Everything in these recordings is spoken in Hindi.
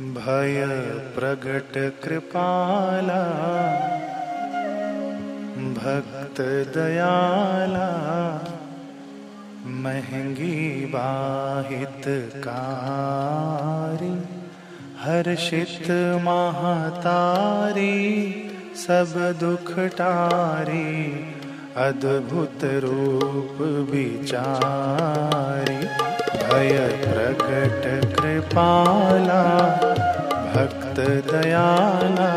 भय प्रगट कृपाला, भक्त दयाला, महँगी बाहित कारी, हर्षित महातारी, सब दुख टारी, अद्भुत रूप विचारी। भय प्रकट कृपाला, भक्त दयाला,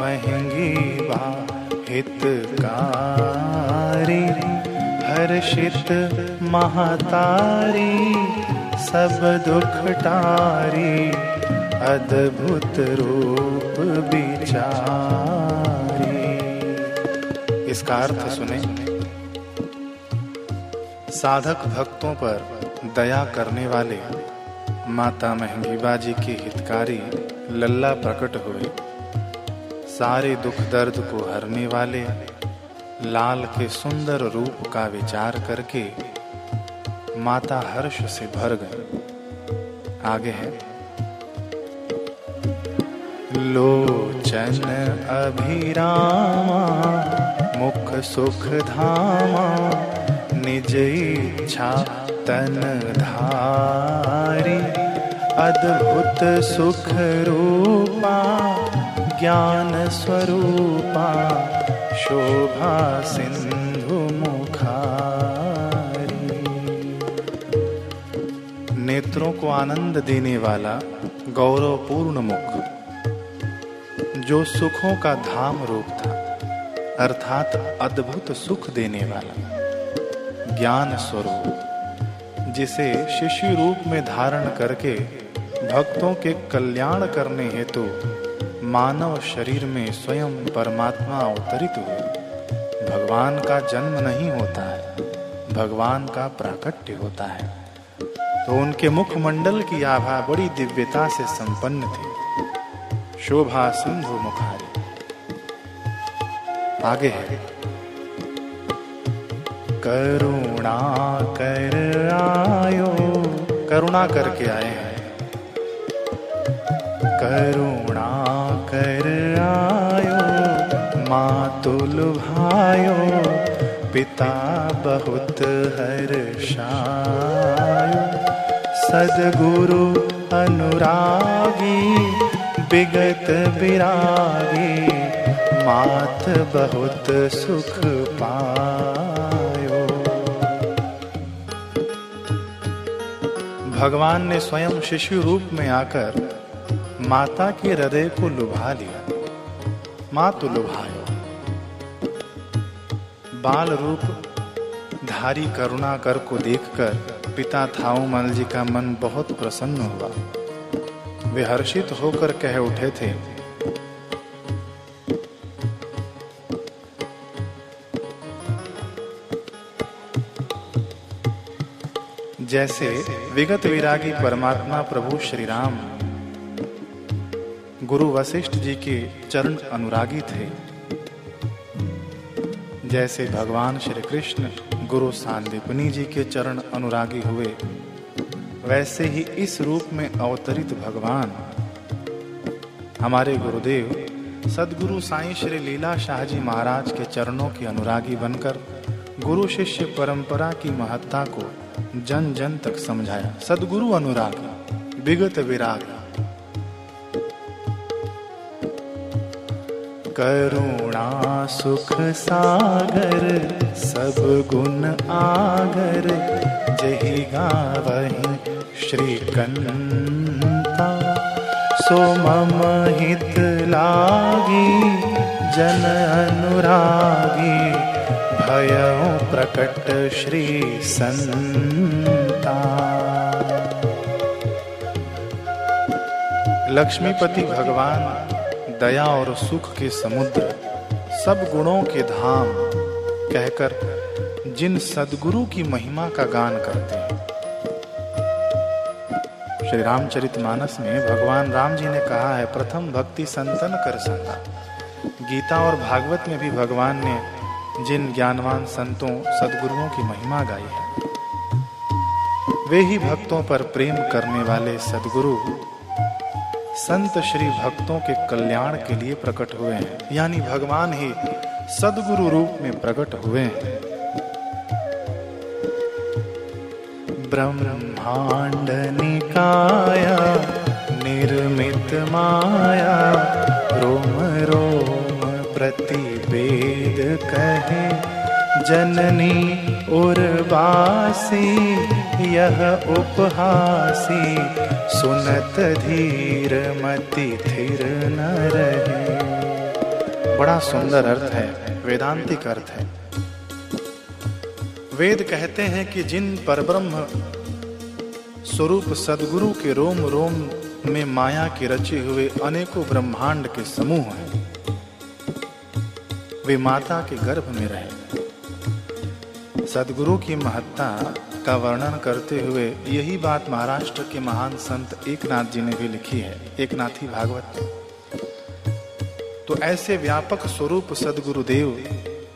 महँगी बा हितकारी, हर्षित महातारी, सब दुख टारी, अद्भुत रूप विचारी। इसका अर्थ सुने। साधक भक्तों पर दया करने वाले माता महँगी बाजी के हितकारी लल्ला प्रकट हुए। सारे दुख दर्द को हरने वाले लाल के सुंदर रूप का विचार करके माता हर्ष से भर गए। आगे है। लोचन अभिरामा, मुख सुख धामा, निज इच्छा तन धारी, अद्भुत सुख रूपा, ज्ञान स्वरूपा, शोभा सिंधु मुखारी। नेत्रों को आनंद देने वाला गौरवपूर्ण मुख, जो सुखों का धाम रूप था, अर्थात अद्भुत सुख देने वाला, ज्ञान स्वरूप। जिसे शिशु रूप में धारण करके भक्तों के कल्याण करने हेतु मानव शरीर में स्वयं परमात्मा अवतरित हुए। भगवान का जन्म नहीं होता है, भगवान का प्राकट्य होता है। तो उनके मुखमंडल की आभा बड़ी दिव्यता से संपन्न थी। शोभा सिंधु मुखारी। आगे है। करुणा कर आयो। करुणा करके आए हैं। करुणा कर आयो, मातुल भायो, पिता बहुत हर्षायो। सदगुरु अनुरागी विगत विरागी मात बहुत सुख पायो भगवान ने स्वयं शिशु रूप में आकर माता के हृदय को लुभा लिया। माँ तो लुभायो। बाल रूप धारी करुणा कर को देखकर पिता थाऊमल जी का मन बहुत प्रसन्न हुआ। वे हर्षित होकर कह उठे थे जैसे विगत विरागी परमात्मा प्रभु श्री राम गुरु वशिष्ठ जी के चरण अनुरागी थे। जैसे भगवान श्री कृष्ण गुरु सांदीपनी जी के चरण अनुरागी हुए, वैसे ही इस रूप में अवतरित भगवान। हमारे गुरुदेव, सदगुरु साईं श्री लीला शाह जी महाराज के चरणों के अनुरागी बनकर गुरु शिष्य परंपरा की महत्ता को जन जन तक समझाया। सदगुरु अनुराग, विगत विराग। करुणा सुख सागर, सब गुण आगर। जही गावही श्री कंता। सो मम हित लागी, जन अनुरागी। भयो प्रकट श्री संता। लक्ष्मीपति भगवान, दया और सुख के समुद्र, सब गुणों के धाम, कहकर जिन सदगुरु की महिमा का गान करते हैं। श्री रामचरित मानस में भगवान राम जी ने कहा है, प्रथम भक्ति संतन कर संगा गीता और भागवत में भी भगवान ने जिन ज्ञानवान संतों सदगुरुओं की महिमा गाई है। वे ही भक्तों पर प्रेम करने वाले सदगुरु संत श्री भक्तों के कल्याण के लिए प्रकट हुए हैं। यानी भगवान ही सदगुरु रूप में प्रकट हुए हैं। ब्रह्मांड निकाया निर्मित माया, रोम रोम प्रतिवेद कहे, जननी उर्वासी यह उपहासी, सुनत धीर मति थिर न रहे। बड़ा सुंदर अर्थ है, वेदांतिक अर्थ है। वेद कहते हैं कि जिन परब्रह्म स्वरूप सदगुरु के रोम रोम में माया के रचे हुए अनेकों ब्रह्मांड के समूह हैं। वे माता के गर्भ में रहे। सदगुरु की महत्ता का वर्णन करते हुए यही बात महाराष्ट्र के महान संत एकनाथ जी ने भी लिखी है, एकनाथी भागवत तो ऐसे व्यापक स्वरूप सदगुरुदेव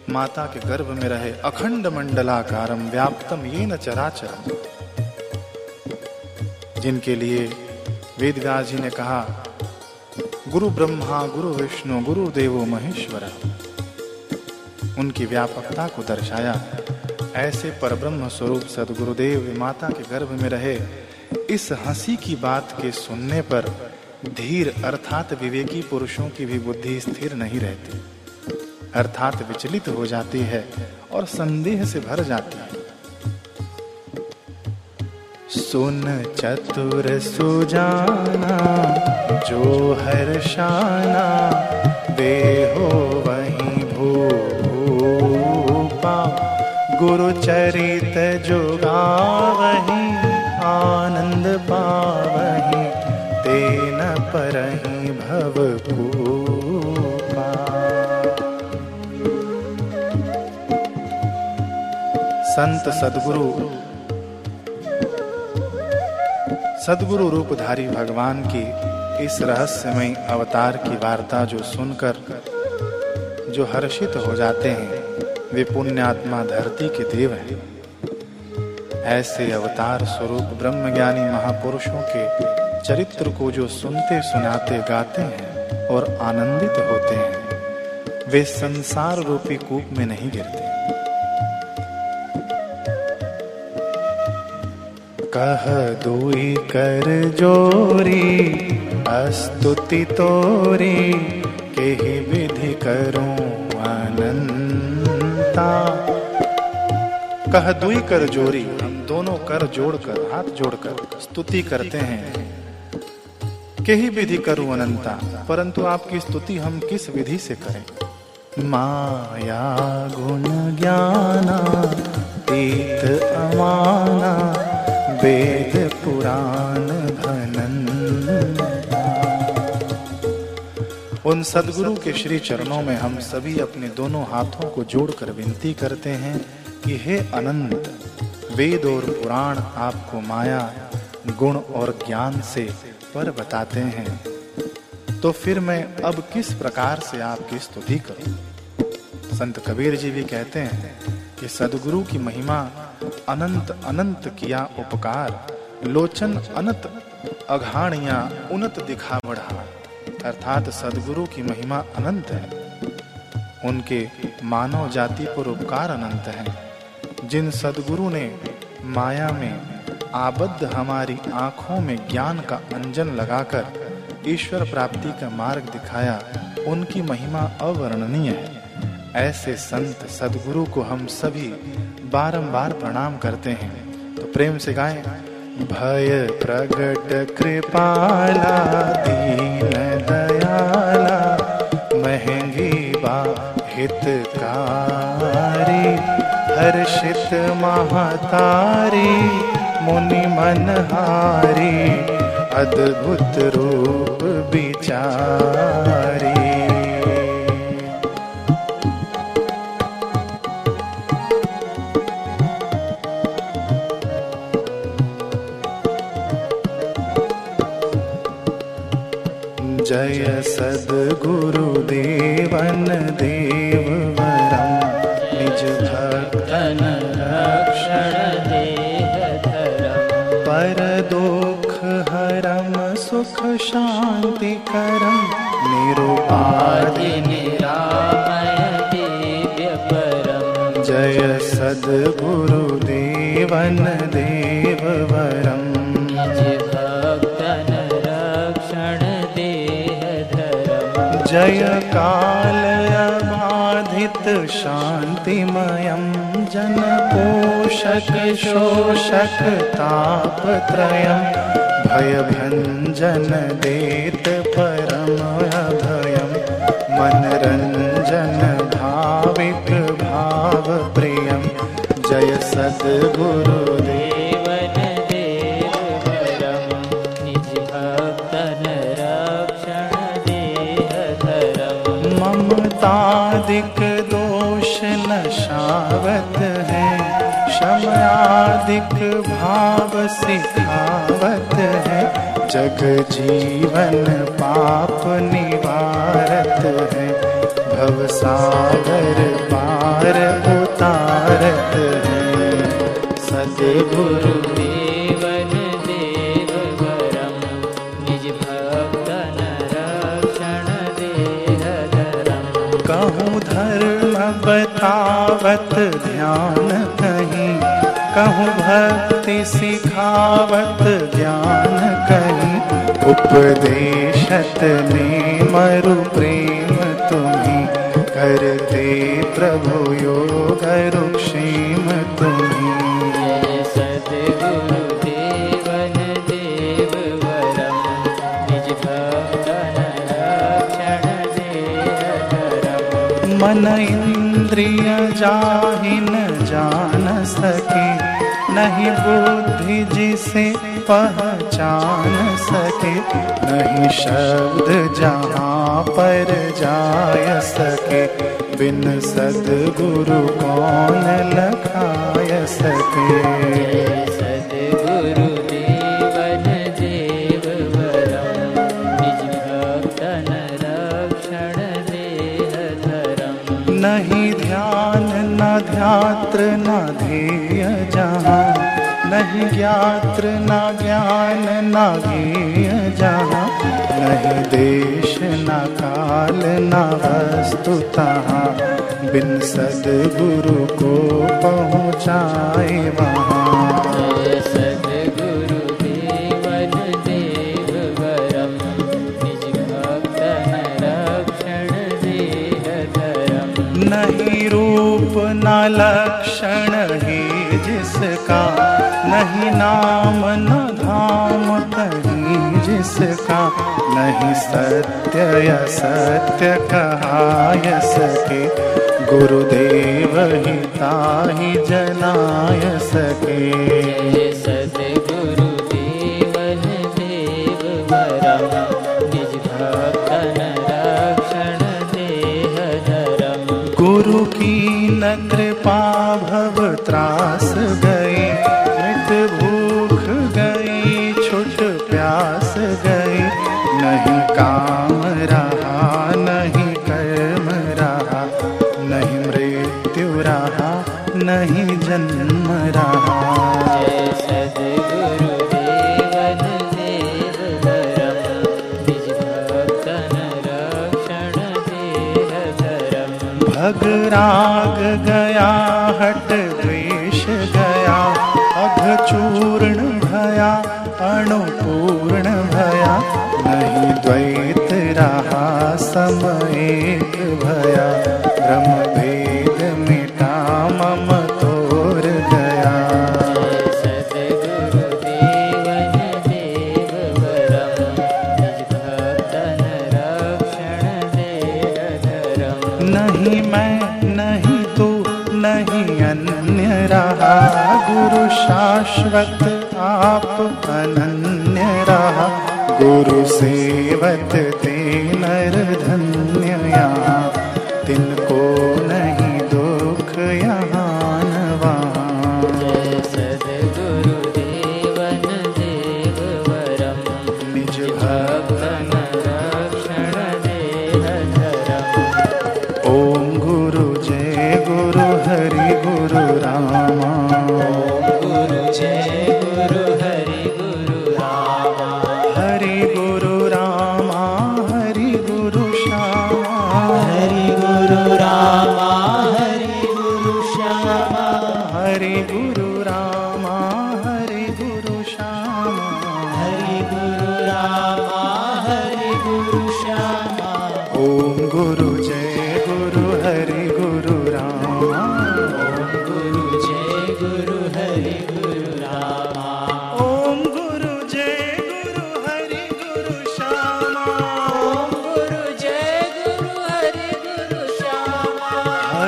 माता के गर्भ में रहे, अखंड मंडलाकारम व्याप्तम ये न चराचर जिनके लिए वेद जी ने कहा, गुरु ब्रह्मा, गुरु विष्णु गुरु देवो महेश्वर उनकी व्यापकता को दर्शाया। ऐसे परब्रह्म स्वरूप सदगुरुदेव माता के गर्भ में रहे। इस हँसी की बात के सुनने पर धीर अर्थात विवेकी पुरुषों की भी बुद्धि स्थिर नहीं रहती। अर्थात विचलित हो जाती है और संदेह से भर जाती है। सुन चतुर सुजाना, जो हर्षाना वे हो वही भूपा गुरु चरित जो गावही आनंद पावही, तेन परही भवपूपा संत सदगुरु सदगुरु रूपधारी भगवान की इस रहस्यमय अवतार की वार्ता जो सुनकर जो हर्षित हो जाते हैं वे पुण्यात्मा धरती के देव हैं। ऐसे अवतार स्वरूप ब्रह्मज्ञानी महापुरुषों के चरित्र को जो सुनते सुनाते गाते हैं और आनंदित होते हैं, वे संसार रूपी कूप में नहीं गिरते। कह दुई कर जोरी, अस्तुति तोरी, के ही विधि करूँ कह दुई कर जोरी हम दोनों कर जोड़कर, हाथ जोड़कर स्तुति करते हैं। के ही विधि करूँ अनंता, परंतु आपकी स्तुति हम किस विधि से करें? माया, गुण ज्ञाना तीत अमाना, वेद पुराण घनन उन सदगुरु के श्री चरणों में हम सभी अपने दोनों हाथों को जोड़कर विनती करते हैं। कि हे अनंत, वेद और पुराण आपको माया, गुण और ज्ञान से पर बताते हैं। तो फिर मैं अब किस प्रकार से आपकी स्तुति करूँ? संत कबीर जी भी कहते हैं कि सदगुरु की महिमा अनंत अनंत किया उपकार, लोचन अनंत अघाणिया उन्नत दिखा बढ़ा अर्थात सदगुरु की महिमा अनंत है। उनके मानव जाति पर उपकार अनंत है। जिन सदगुरु ने माया में आबद्ध हमारी आँखों में ज्ञान का अंजन लगाकर ईश्वर प्राप्ति का मार्ग दिखाया, उनकी महिमा अवर्णनीय है। ऐसे संत सदगुरु को हम सभी बारंबार प्रणाम करते हैं। तो प्रेम से गाएँ, भय प्रगट कृपाला, दीन दयाला, महँगी बा हितकारी हर्षित महातारी मुनि मनहारी अद्भुत रूप विचारी। जय सद्गुरुदेवन देववरं निज भक्तन रक्षण देह पर दुख हरम, सुख शांति करम। निरुपाधि निरामय दिव्य परम। जय सद्गुरुदेवन देववरम् भक्तन रक्षण देह धरम। जय कालयबाधित शान्तिमयं जनपोषक शोषक तापत्रयं भयभञ्जन देत परमभयं भाविक भावप्रियं। जय सद्गुरुदेव नशावत है क्षमयादिक भाव सिखावत है, जग जीवन पाप निवारत है, भव सागर पार उतारत है, सदगुरु देवन बतावत ध्यान कहीं। कहूँ भक्ति सिखावत ज्ञान कहीं। उपदेशत ने मरु प्रेम तुम्ही। करते प्रभु योग रुक्षेम तुम्ही। देवन देव वरम। निज भक्तन रक्षण देह मन इंद्रिय जाहि न जान सके, नहीं बुद्धि जिसे पहचान सके, नहीं शब्द जहाँ पर जाय सके, बिन सदगुरु कौन लखाय सके। नहीं ध्यान, न ध्यात्र, न ध्येय जहाँ। नहीं ज्ञात्र, न ज्ञान, न ज्ञेय जहाँ। नहीं देश, न काल, न वस्तु तहाँ। बिन सदगुरु को पहुँचाए वहाँ। नहीं रूप न लक्षण ही जिसका, नहीं नाम न धाम कहीं जिसका, नहीं सत्य या सत्य कहाय सके गुरुदेव ही ताहि जनाय सके न कृपा भव त्रास गई मृत राग गया हट द्वेष गया अघ चूर्ण गुरु सेवत ते नर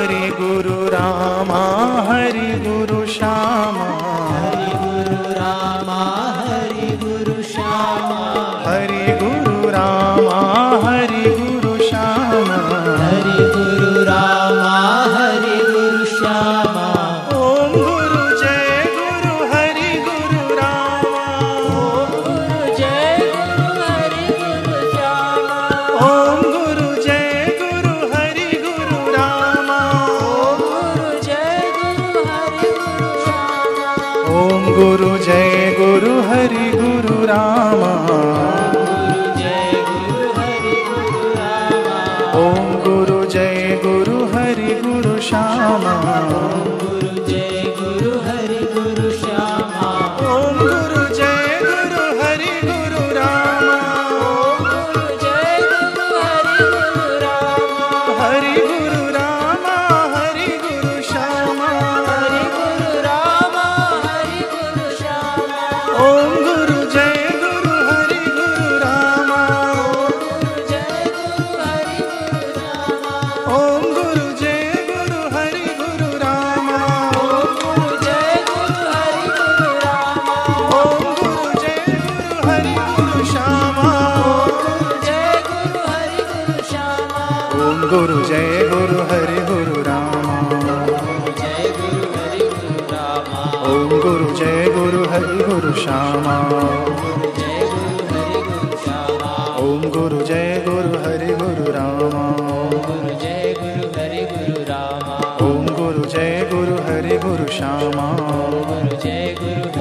हरि गुरु रामा हरि गुरु श्यामा। हरि गुरु ओम गुरु जय गुरु हरि गुरु रामा। ओम गुरु जय गुरु हरि गुरु रामा। ओम गुरु जय गुरु हरि गुरु रामा ओम गुरु जय गुरु हरि गुरु श्यामा। गुरु जय गुरु